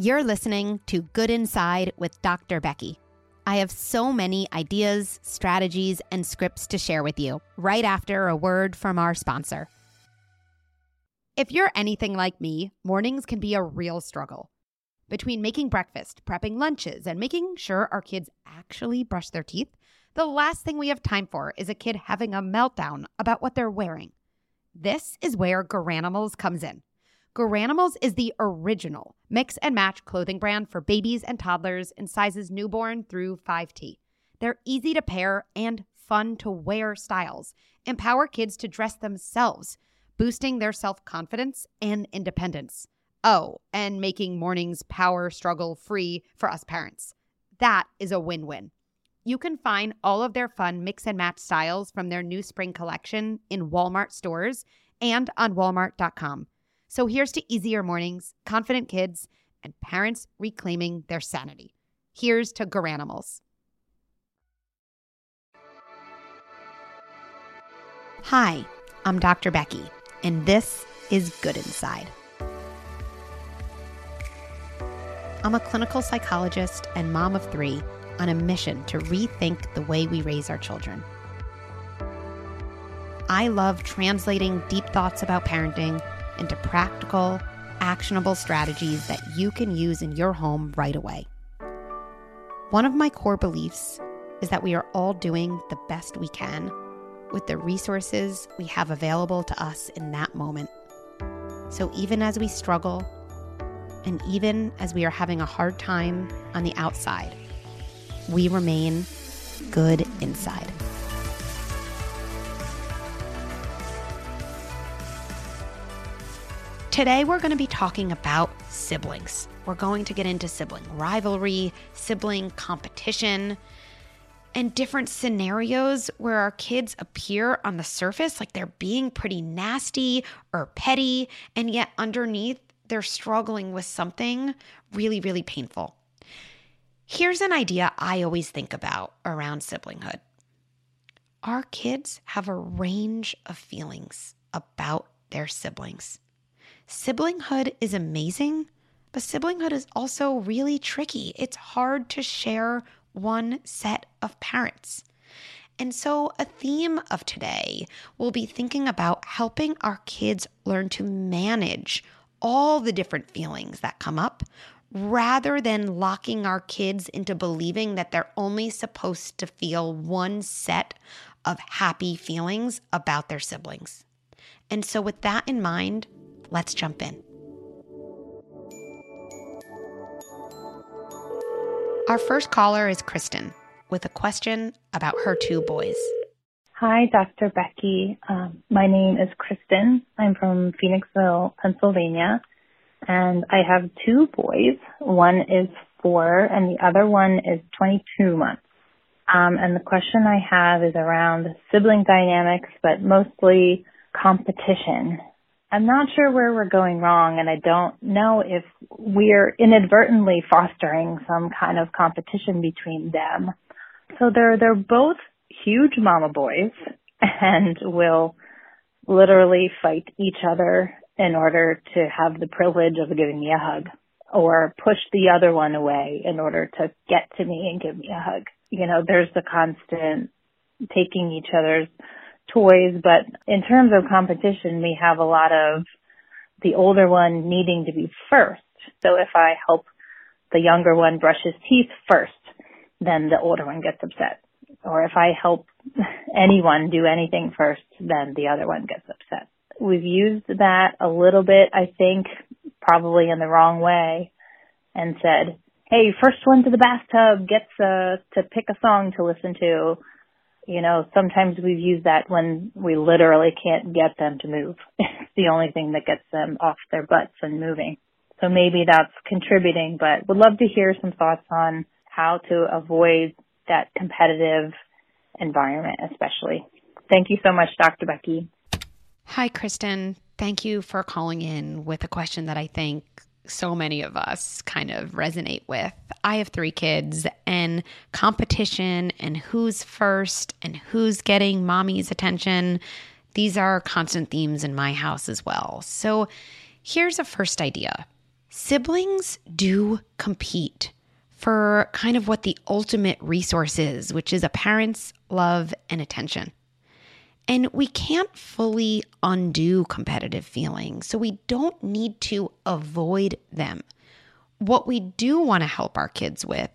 You're listening to Good Inside with Dr. Becky. I have so many ideas, strategies, and scripts to share with you right after a word from our sponsor. If you're anything like me, mornings can be a real struggle. Between making breakfast, prepping lunches, and making sure our kids actually brush their teeth, the last thing we have time for is a kid having a meltdown about what they're wearing. This is where Garanimals comes in. Garanimals is the original mix and match clothing brand for babies and toddlers in sizes newborn through 5T. They're easy to pair and fun to wear styles, empower kids to dress themselves, boosting their self confidence and independence. Oh, and making mornings power struggle free for us parents. That is a win win. You can find all of their fun mix and match styles from their new spring collection in Walmart stores and on walmart.com. So here's to easier mornings, confident kids, and parents reclaiming their sanity. Here's to Garanimals. Hi, I'm Dr. Becky, and this is Good Inside. I'm a clinical psychologist and mom of three on a mission to rethink the way we raise our children. I love translating deep thoughts about parenting into practical, actionable strategies that you can use in your home right away. One of my core beliefs is that we are all doing the best we can with the resources we have available to us in that moment. So even as we struggle, and even as we are having a hard time on the outside, we remain good inside. Today, we're going to be talking about siblings. We're going to get into sibling rivalry, sibling competition, and different scenarios where our kids appear on the surface like they're being pretty nasty or petty, and yet underneath, they're struggling with something really, really painful. Here's an idea I always think about around siblinghood our kids have a range of feelings about their siblings. Siblinghood is amazing, but siblinghood is also really tricky. It's hard to share one set of parents. And so, a theme of today will be thinking about helping our kids learn to manage all the different feelings that come up rather than locking our kids into believing that they're only supposed to feel one set of happy feelings about their siblings. And so, with that in mind, Let's jump in. Our first caller is Kristen with a question about her two boys. Hi, Dr. Becky. Um, my name is Kristen. I'm from Phoenixville, Pennsylvania, and I have two boys. One is four, and the other one is 22 months. Um, and the question I have is around sibling dynamics, but mostly competition. I'm not sure where we're going wrong and I don't know if we're inadvertently fostering some kind of competition between them. So they're, they're both huge mama boys and will literally fight each other in order to have the privilege of giving me a hug or push the other one away in order to get to me and give me a hug. You know, there's the constant taking each other's toys, but in terms of competition, we have a lot of the older one needing to be first. So if I help the younger one brush his teeth first, then the older one gets upset. Or if I help anyone do anything first, then the other one gets upset. We've used that a little bit, I think, probably in the wrong way and said, hey, first one to the bathtub gets uh, to pick a song to listen to you know, sometimes we've used that when we literally can't get them to move. It's the only thing that gets them off their butts and moving. So maybe that's contributing, but would love to hear some thoughts on how to avoid that competitive environment, especially. Thank you so much, Dr. Becky. Hi, Kristen. Thank you for calling in with a question that I think so many of us kind of resonate with. I have three kids, and competition and who's first and who's getting mommy's attention, these are constant themes in my house as well. So here's a first idea Siblings do compete for kind of what the ultimate resource is, which is a parent's love and attention. And we can't fully undo competitive feelings, so we don't need to avoid them. What we do want to help our kids with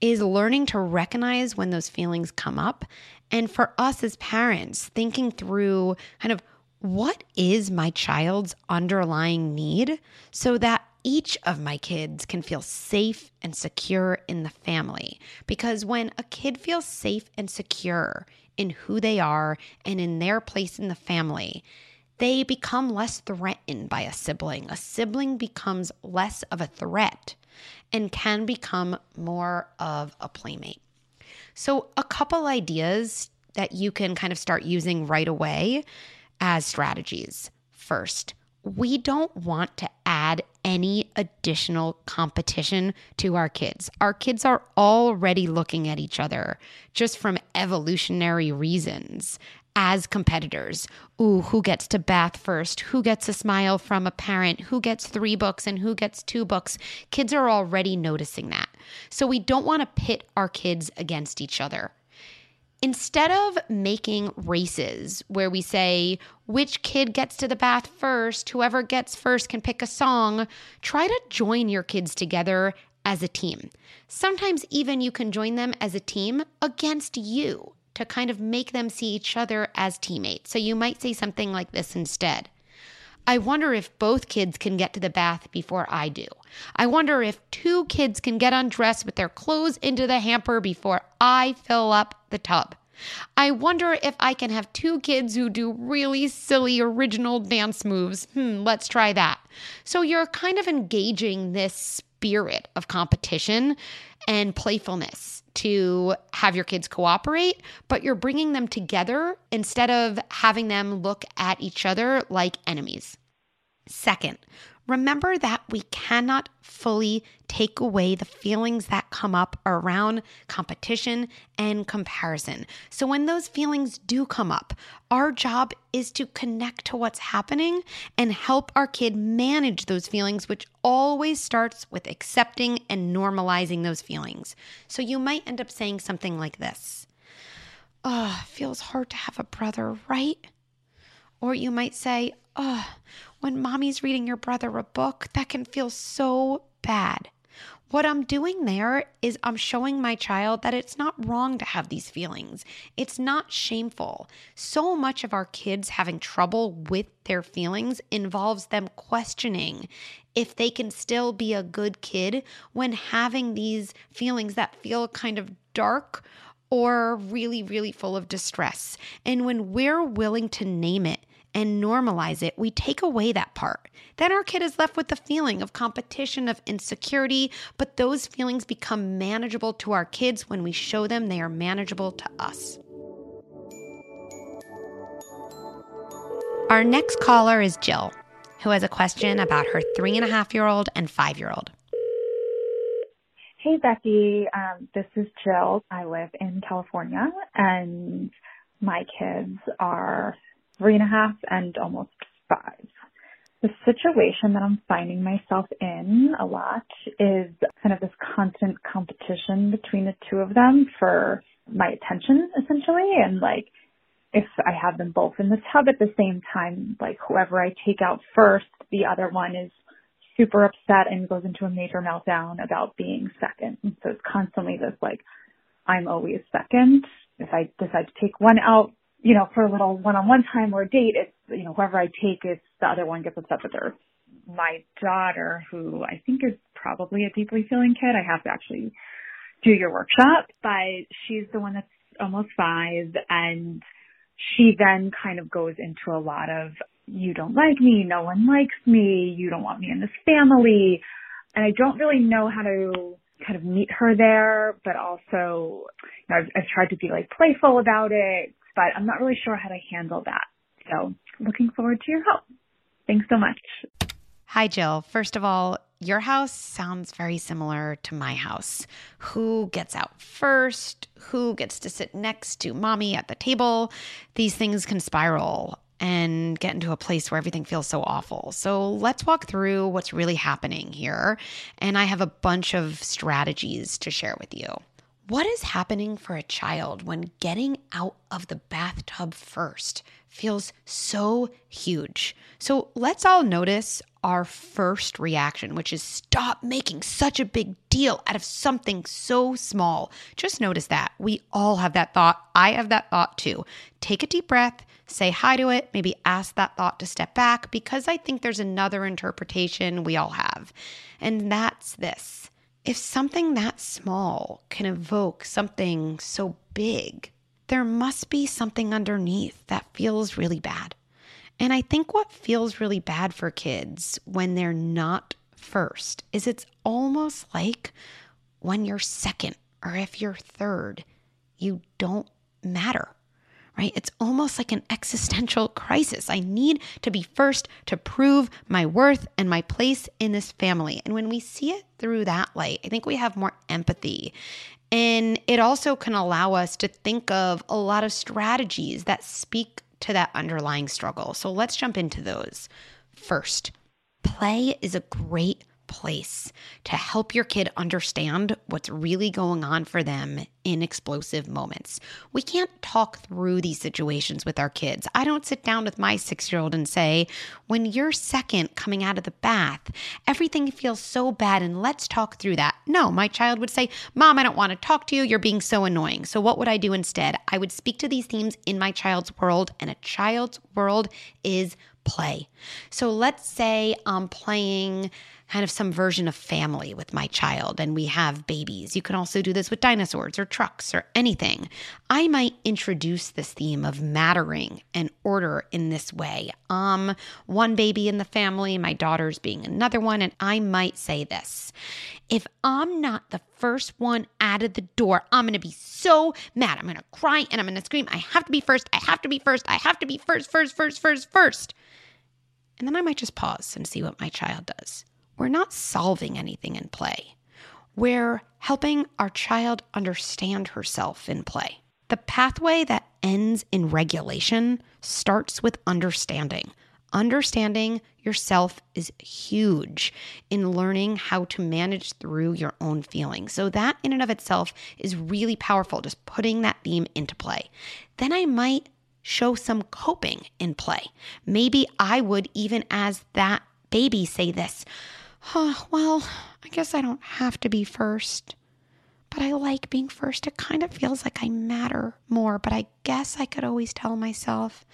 is learning to recognize when those feelings come up. And for us as parents, thinking through kind of what is my child's underlying need so that each of my kids can feel safe and secure in the family. Because when a kid feels safe and secure in who they are and in their place in the family, they become less threatened by a sibling. A sibling becomes less of a threat and can become more of a playmate. So, a couple ideas that you can kind of start using right away as strategies. First, we don't want to add any additional competition to our kids. Our kids are already looking at each other just from evolutionary reasons as competitors. Ooh, who gets to bath first? Who gets a smile from a parent? Who gets three books and who gets two books? Kids are already noticing that. So we don't want to pit our kids against each other. Instead of making races where we say which kid gets to the bath first, whoever gets first can pick a song, try to join your kids together as a team. Sometimes even you can join them as a team against you to kind of make them see each other as teammates. So you might say something like this instead I wonder if both kids can get to the bath before I do. I wonder if two kids can get undressed with their clothes into the hamper before I fill up the tub. I wonder if I can have two kids who do really silly original dance moves. Hmm, let's try that. So you're kind of engaging this spirit of competition and playfulness to have your kids cooperate, but you're bringing them together instead of having them look at each other like enemies. Second, remember that we cannot fully take away the feelings that come up around competition and comparison. So, when those feelings do come up, our job is to connect to what's happening and help our kid manage those feelings, which always starts with accepting and normalizing those feelings. So, you might end up saying something like this Oh, feels hard to have a brother, right? Or you might say, Oh, when mommy's reading your brother a book, that can feel so bad. What I'm doing there is I'm showing my child that it's not wrong to have these feelings. It's not shameful. So much of our kids having trouble with their feelings involves them questioning if they can still be a good kid when having these feelings that feel kind of dark or really, really full of distress. And when we're willing to name it and normalize it, we take away that part. Then our kid is left with the feeling of competition, of insecurity, but those feelings become manageable to our kids when we show them they are manageable to us. Our next caller is Jill, who has a question about her three and a half year old and five year old. Hey, Becky. Um, this is Jill. I live in California, and my kids are three and a half and almost five. The situation that I'm finding myself in a lot is kind of this constant competition between the two of them for my attention, essentially. And like, if I have them both in the tub at the same time, like whoever I take out first, the other one is super upset and goes into a major meltdown about being second. So it's constantly this like, I'm always second. If I decide to take one out, you know, for a little one-on-one time or a date, it's, you know, whoever I take, it's the other one gets upset with her. My daughter, who I think is probably a deeply feeling kid, I have to actually do your workshop, but she's the one that's almost five and she then kind of goes into a lot of, you don't like me, no one likes me, you don't want me in this family. And I don't really know how to kind of meet her there, but also, you know, I've, I've tried to be like playful about it, but I'm not really sure how to handle that. So looking forward to your help. Thanks so much. Hi, Jill. First of all, your house sounds very similar to my house. Who gets out first? Who gets to sit next to mommy at the table? These things can spiral. and get into a place where everything feels so awful. So let's walk through what's really happening here. And I have a bunch of strategies to share with you. What is happening for a child when getting out of the bathtub first feels so huge? So let's all notice our first reaction, which is stop making such a big deal out of something so small. Just notice that. We all have that thought. I have that thought too. Take a deep breath, say hi to it, maybe ask that thought to step back because I think there's another interpretation we all have. And that's this if something that small can evoke something so big, there must be something underneath that feels really bad. And I think what feels really bad for kids when they're not first is it's almost like when you're second or if you're third, you don't matter right? It's almost like an existential crisis. I need to be first to prove my worth and my place in this family. And when we see it through that light, I think we have more empathy. And it also can allow us to think of a lot of strategies that speak to that underlying struggle. So let's jump into those. First, play is a great place to help your kid understand what's really going on for them in explosive moments. We can't talk through these situations with our kids. I don't sit down with my six year old and say, when you're second coming out of the bath, everything feels so bad and let's talk through that. No, my child would say, Mom, I don't want to talk to you. You're being so annoying. So, what would I do instead? I would speak to these themes in my child's world, and a child's world is play. So, let's say I'm playing kind of some version of family with my child and we have babies. You can also do this with dinosaurs or trucks or anything. I might introduce this theme of mattering and order in this way. Um, one baby in the family, my daughter's being another one, and I might say this. If I'm not the first one out of the door, I'm going to be so mad. I'm going to cry and I'm going to scream. I have to be first. I have to be first. I have to be first, first, first, first, first. And then I might just pause and see what my child does we're not solving anything in play. We're helping our child understand herself in play. The pathway that ends in regulation starts with understanding. Understanding yourself is huge in learning how to manage through your own feelings. So, that in and of itself is really powerful, just putting that theme into play. Then I might show some coping in play. Maybe I would, even as that baby, say this Oh, well, I guess I don't have to be first. But I like being first. It kind of feels like I matter more, but I guess I could always tell myself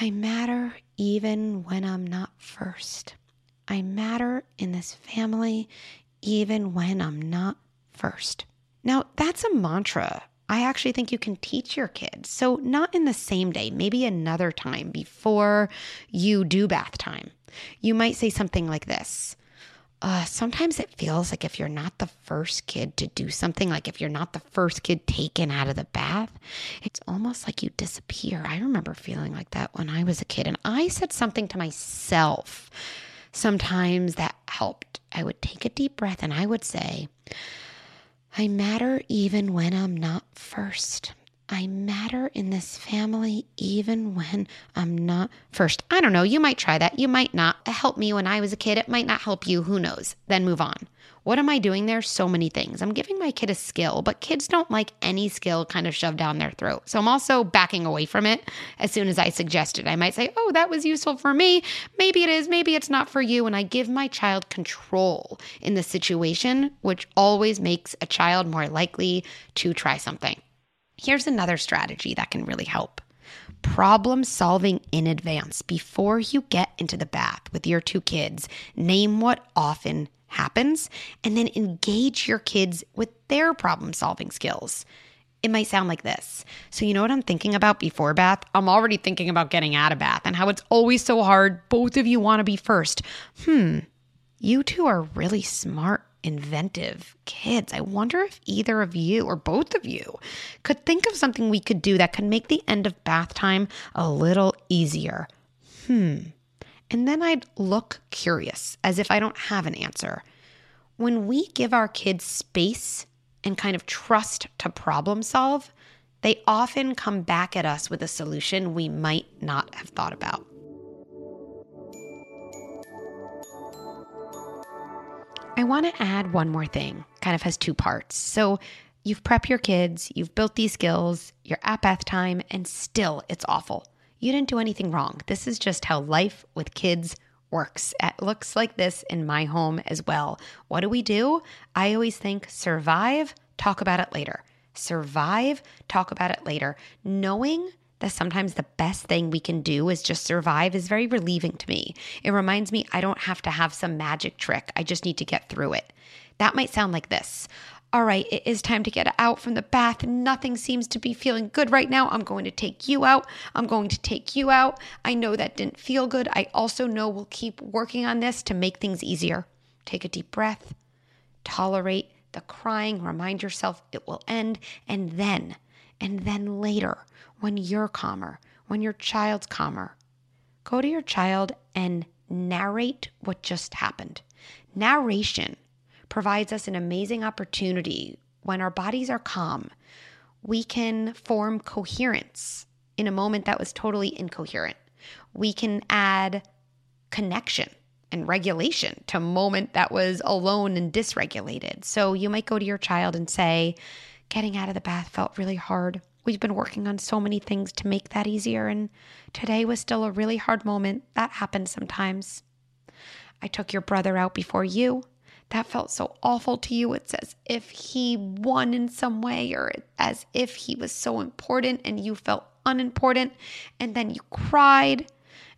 I matter even when I'm not first. I matter in this family even when I'm not first. Now, that's a mantra I actually think you can teach your kids. So, not in the same day, maybe another time before you do bath time. You might say something like this uh, sometimes it feels like if you're not the first kid to do something, like if you're not the first kid taken out of the bath, it's almost like you disappear. I remember feeling like that when I was a kid. And I said something to myself sometimes that helped. I would take a deep breath and I would say, I matter even when I'm not first. I matter in this family even when I'm not first. I don't know. You might try that. You might not. It helped me when I was a kid. It might not help you. Who knows? Then move on. What am I doing there? So many things. I'm giving my kid a skill, but kids don't like any skill kind of shoved down their throat. So I'm also backing away from it as soon as I suggest it. I might say, oh, that was useful for me. Maybe it is. Maybe it's not for you. And I give my child control in the situation, which always makes a child more likely to try something. Here's another strategy that can really help problem solving in advance before you get into the bath with your two kids. Name what often happens and then engage your kids with their problem solving skills. It might sound like this. So, you know what I'm thinking about before bath? I'm already thinking about getting out of bath and how it's always so hard. Both of you want to be first. Hmm, you two are really smart inventive kids. I wonder if either of you or both of you could think of something we could do that could make the end of bath time a little easier. Hmm. And then I'd look curious, as if I don't have an answer. When we give our kids space and kind of trust to problem solve, they often come back at us with a solution we might not have thought about. I want to add one more thing, kind of has two parts. So, you've prepped your kids, you've built these skills, you're at bath time, and still it's awful. You didn't do anything wrong. This is just how life with kids works. It looks like this in my home as well. What do we do? I always think survive, talk about it later. Survive, talk about it later. Knowing that sometimes the best thing we can do is just survive is very relieving to me. It reminds me I don't have to have some magic trick, I just need to get through it. That might sound like this. All right, it is time to get out from the bath. Nothing seems to be feeling good right now. I'm going to take you out. I'm going to take you out. I know that didn't feel good. I also know we'll keep working on this to make things easier. Take a deep breath, tolerate the crying, remind yourself it will end, and then, and then later, when you're calmer, when your child's calmer, go to your child and narrate what just happened. Narration provides us an amazing opportunity when our bodies are calm. We can form coherence in a moment that was totally incoherent. We can add connection and regulation to a moment that was alone and dysregulated. So you might go to your child and say, Getting out of the bath felt really hard. We've been working on so many things to make that easier, and today was still a really hard moment. That happens sometimes. I took your brother out before you that felt so awful to you. It's as if he won in some way, or as if he was so important and you felt unimportant. And then you cried.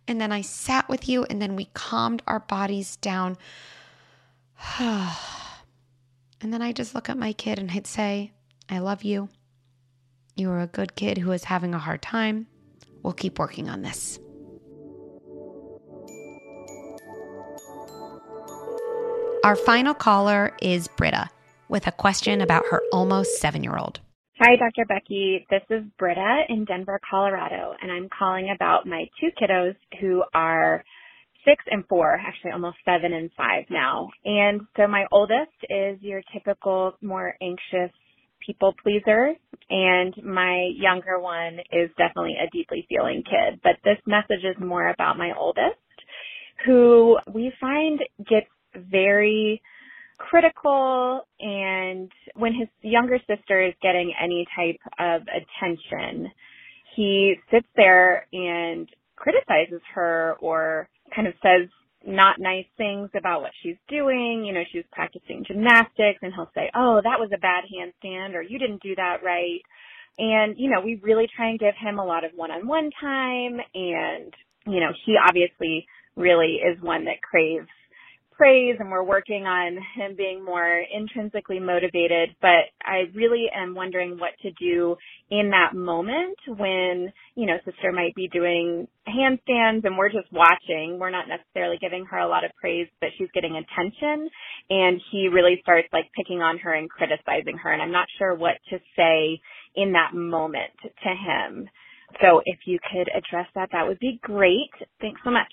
And then I sat with you, and then we calmed our bodies down. and then I just look at my kid and I'd say, I love you. You are a good kid who is having a hard time. We'll keep working on this. Our final caller is Britta with a question about her almost seven year old. Hi, Dr. Becky. This is Britta in Denver, Colorado, and I'm calling about my two kiddos who are six and four, actually almost seven and five now. And so my oldest is your typical more anxious people pleaser and my younger one is definitely a deeply feeling kid. But this message is more about my oldest who we find gets very critical and when his younger sister is getting any type of attention, he sits there and criticizes her or kind of says not nice things about what she's doing. You know, she was practicing gymnastics and he'll say, Oh, that was a bad handstand or you didn't do that right. And, you know, we really try and give him a lot of one-on-one time and, you know, he obviously really is one that craves praise and we're working on him being more intrinsically motivated, but I really am wondering what to do in that moment when, you know, sister might be doing handstands and we're just watching. We're not necessarily giving her a lot of praise, but she's getting attention and he really starts like picking on her and criticizing her and I'm not sure what to say in that moment to him. So if you could address that, that would be great. Thanks so much.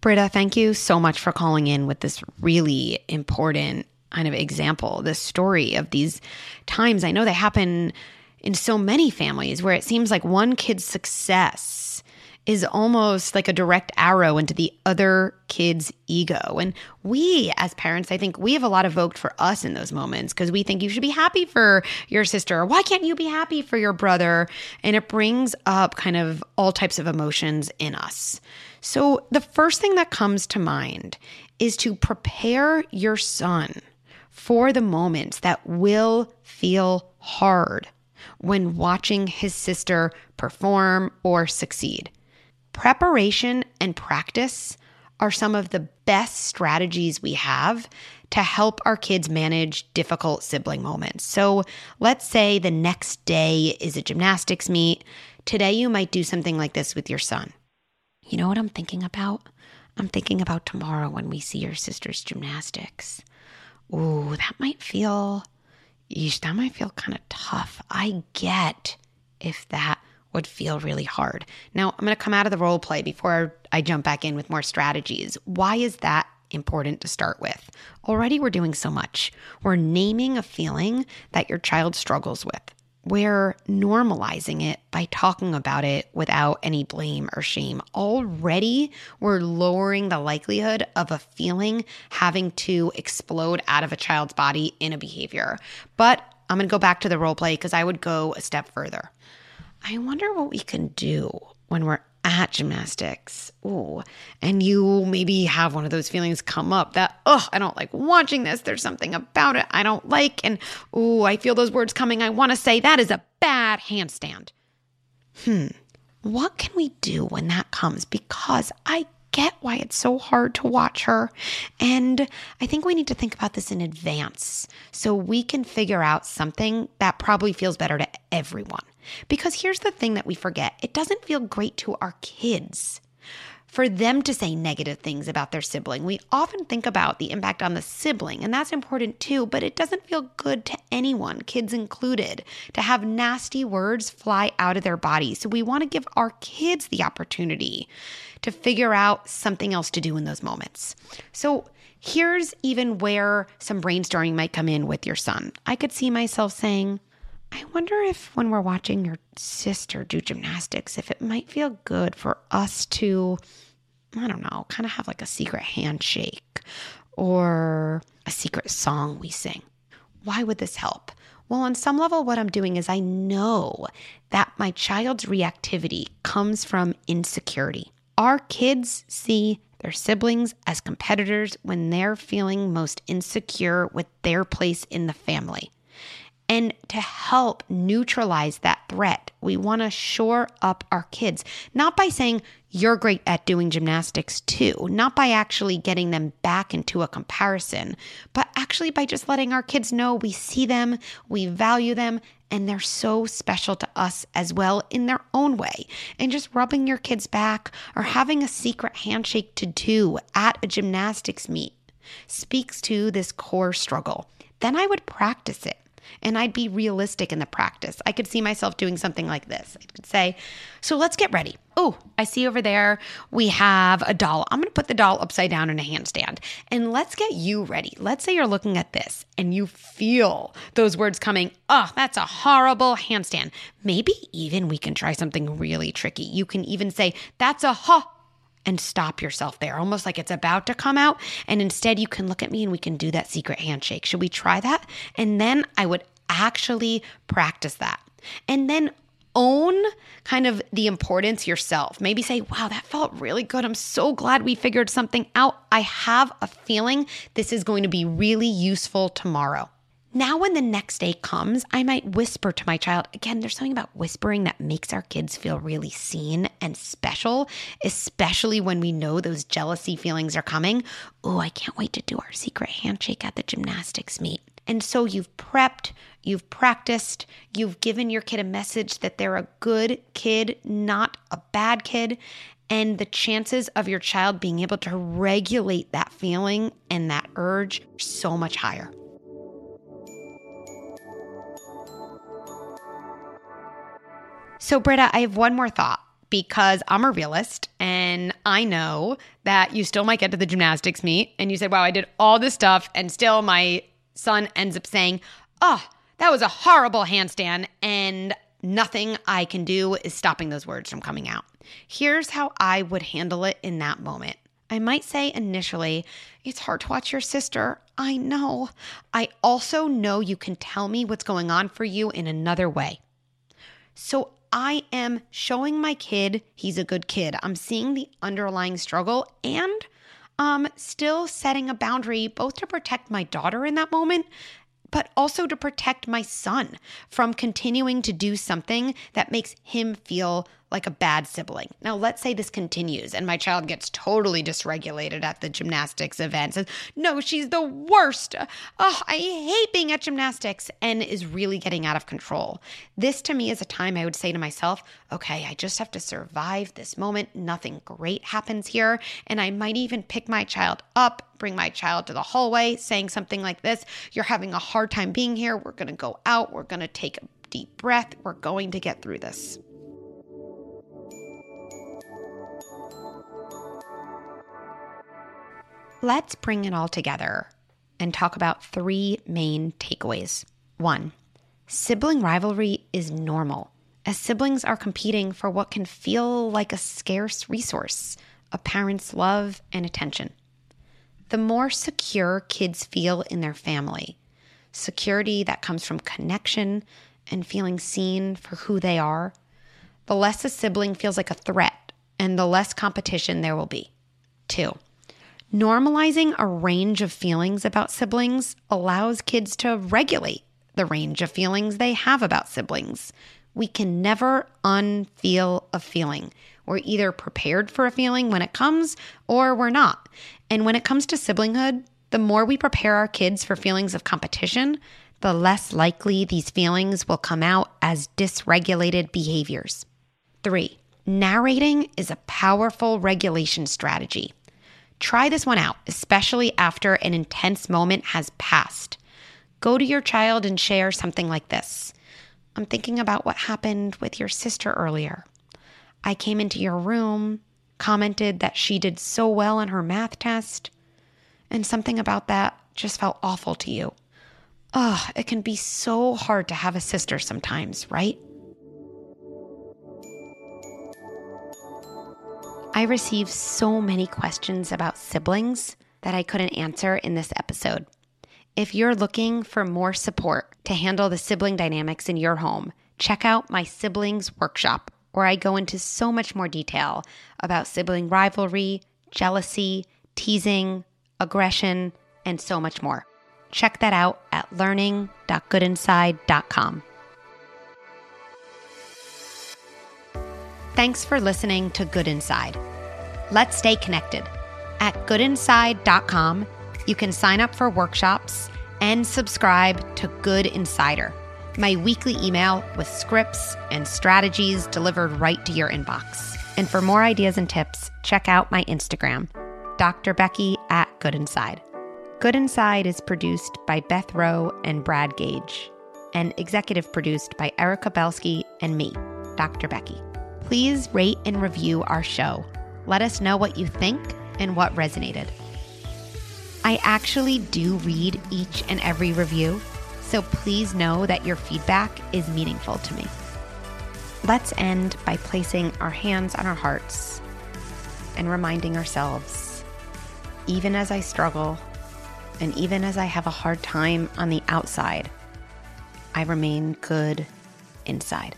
Britta, thank you so much for calling in with this really important kind of example, this story of these times. I know they happen in so many families where it seems like one kid's success is almost like a direct arrow into the other kid's ego. And we, as parents, I think we have a lot evoked for us in those moments because we think you should be happy for your sister. Why can't you be happy for your brother? And it brings up kind of all types of emotions in us. So, the first thing that comes to mind is to prepare your son for the moments that will feel hard when watching his sister perform or succeed. Preparation and practice are some of the best strategies we have to help our kids manage difficult sibling moments. So, let's say the next day is a gymnastics meet. Today, you might do something like this with your son. You know what I'm thinking about? I'm thinking about tomorrow when we see your sister's gymnastics. Ooh, that might feel, yeesh, that might feel kind of tough. I get if that would feel really hard. Now, I'm going to come out of the role play before I jump back in with more strategies. Why is that important to start with? Already, we're doing so much. We're naming a feeling that your child struggles with. We're normalizing it by talking about it without any blame or shame. Already, we're lowering the likelihood of a feeling having to explode out of a child's body in a behavior. But I'm going to go back to the role play because I would go a step further. I wonder what we can do when we're at gymnastics. Ooh, and you maybe have one of those feelings come up that, oh, I don't like watching this. There's something about it I don't like. And ooh, I feel those words coming. I want to say that is a bad handstand. Hmm, what can we do when that comes? Because I get why it's so hard to watch her. And I think we need to think about this in advance so we can figure out something that probably feels better to everyone. Because here's the thing that we forget it doesn't feel great to our kids for them to say negative things about their sibling. We often think about the impact on the sibling, and that's important too, but it doesn't feel good to anyone, kids included, to have nasty words fly out of their body. So we want to give our kids the opportunity to figure out something else to do in those moments. So here's even where some brainstorming might come in with your son. I could see myself saying, I wonder if when we're watching your sister do gymnastics, if it might feel good for us to, I don't know, kind of have like a secret handshake or a secret song we sing. Why would this help? Well, on some level, what I'm doing is I know that my child's reactivity comes from insecurity. Our kids see their siblings as competitors when they're feeling most insecure with their place in the family. And to help neutralize that threat, we want to shore up our kids, not by saying, you're great at doing gymnastics too, not by actually getting them back into a comparison, but actually by just letting our kids know we see them, we value them, and they're so special to us as well in their own way. And just rubbing your kids back or having a secret handshake to do at a gymnastics meet speaks to this core struggle. Then I would practice it and I'd be realistic in the practice. I could see myself doing something like this. I could say, So let's get ready. Oh, I see over there we have a doll. I'm going to put the doll upside down in a handstand and let's get you ready. Let's say you're looking at this and you feel those words coming. Oh, that's a horrible handstand. Maybe even we can try something really tricky. You can even say, That's a ha and stop yourself there, almost like it's about to come out. And instead, you can look at me and we can do that secret handshake. Should we try that? And then I would actually practice that. And then own kind of the importance yourself. Maybe say, wow, that felt really good. I'm so glad we figured something out. I have a feeling this is going to be really useful tomorrow. Now, when the next day comes, I might whisper to my child. Again, there's something about whispering that makes our kids feel really seen and special, especially when we know those jealousy feelings are coming. Oh, I can't wait to do our secret handshake at the gymnastics meet. And so you've prepped, you've practiced, you've given your kid a message that they're a good kid, not a bad kid. And the chances of your child being able to regulate that feeling and that urge are so much higher. So, Britta, I have one more thought because I'm a realist and I know that you still might get to the gymnastics meet and you said, wow, I did all this stuff and still my son ends up saying, oh, that was a horrible handstand and nothing I can do is stopping those words from coming out. Here's how I would handle it in that moment. I might say initially, it's hard to watch your sister. I know. I also know you can tell me what's going on for you in another way. So I am showing my kid he's a good kid. I'm seeing the underlying struggle and um still setting a boundary both to protect my daughter in that moment but also to protect my son from continuing to do something that makes him feel like a bad sibling. Now, let's say this continues and my child gets totally dysregulated at the gymnastics event, says, No, she's the worst. Oh, I hate being at gymnastics, and is really getting out of control. This to me is a time I would say to myself, Okay, I just have to survive this moment. Nothing great happens here. And I might even pick my child up, bring my child to the hallway, saying something like this You're having a hard time being here. We're going to go out. We're going to take a deep breath. We're going to get through this. Let's bring it all together and talk about three main takeaways. One, Sibling rivalry is normal, as siblings are competing for what can feel like a scarce resource a parent's love and attention. The more secure kids feel in their family, security that comes from connection and feeling seen for who they are, the less a sibling feels like a threat and the less competition there will be. Two, normalizing a range of feelings about siblings allows kids to regulate the range of feelings they have about siblings. We can never unfeel a feeling. We're either prepared for a feeling when it comes or we're not. And when it comes to siblinghood, the more we prepare our kids for feelings of competition, the less likely these feelings will come out as dysregulated behaviors. Three, narrating is a powerful regulation strategy. Try this one out, especially after an intense moment has passed. Go to your child and share something like this I'm thinking about what happened with your sister earlier. I came into your room, commented that she did so well on her math test, and something about that just felt awful to you. Ugh, it can be so hard to have a sister sometimes, right? I receive so many questions about siblings that I couldn't answer in this episode. If you're looking for more support to handle the sibling dynamics in your home, check out my siblings workshop, where I go into so much more detail about sibling rivalry, jealousy, teasing, aggression, and so much more. Check that out at learning.goodinside.com. Thanks for listening to Good Inside. Let's stay connected. At goodinside.com, you can sign up for workshops and subscribe to Good Insider, my weekly email with scripts and strategies delivered right to your inbox. And for more ideas and tips, check out my Instagram, Dr. Becky at Good Inside. Good Inside is produced by Beth Rowe and Brad Gage, and executive produced by Erica Belsky and me, Dr. Becky. Please rate and review our show. Let us know what you think and what resonated. I actually do read each and every review, so please know that your feedback is meaningful to me. Let's end by placing our hands on our hearts and reminding ourselves even as I struggle and even as I have a hard time on the outside, I remain good inside.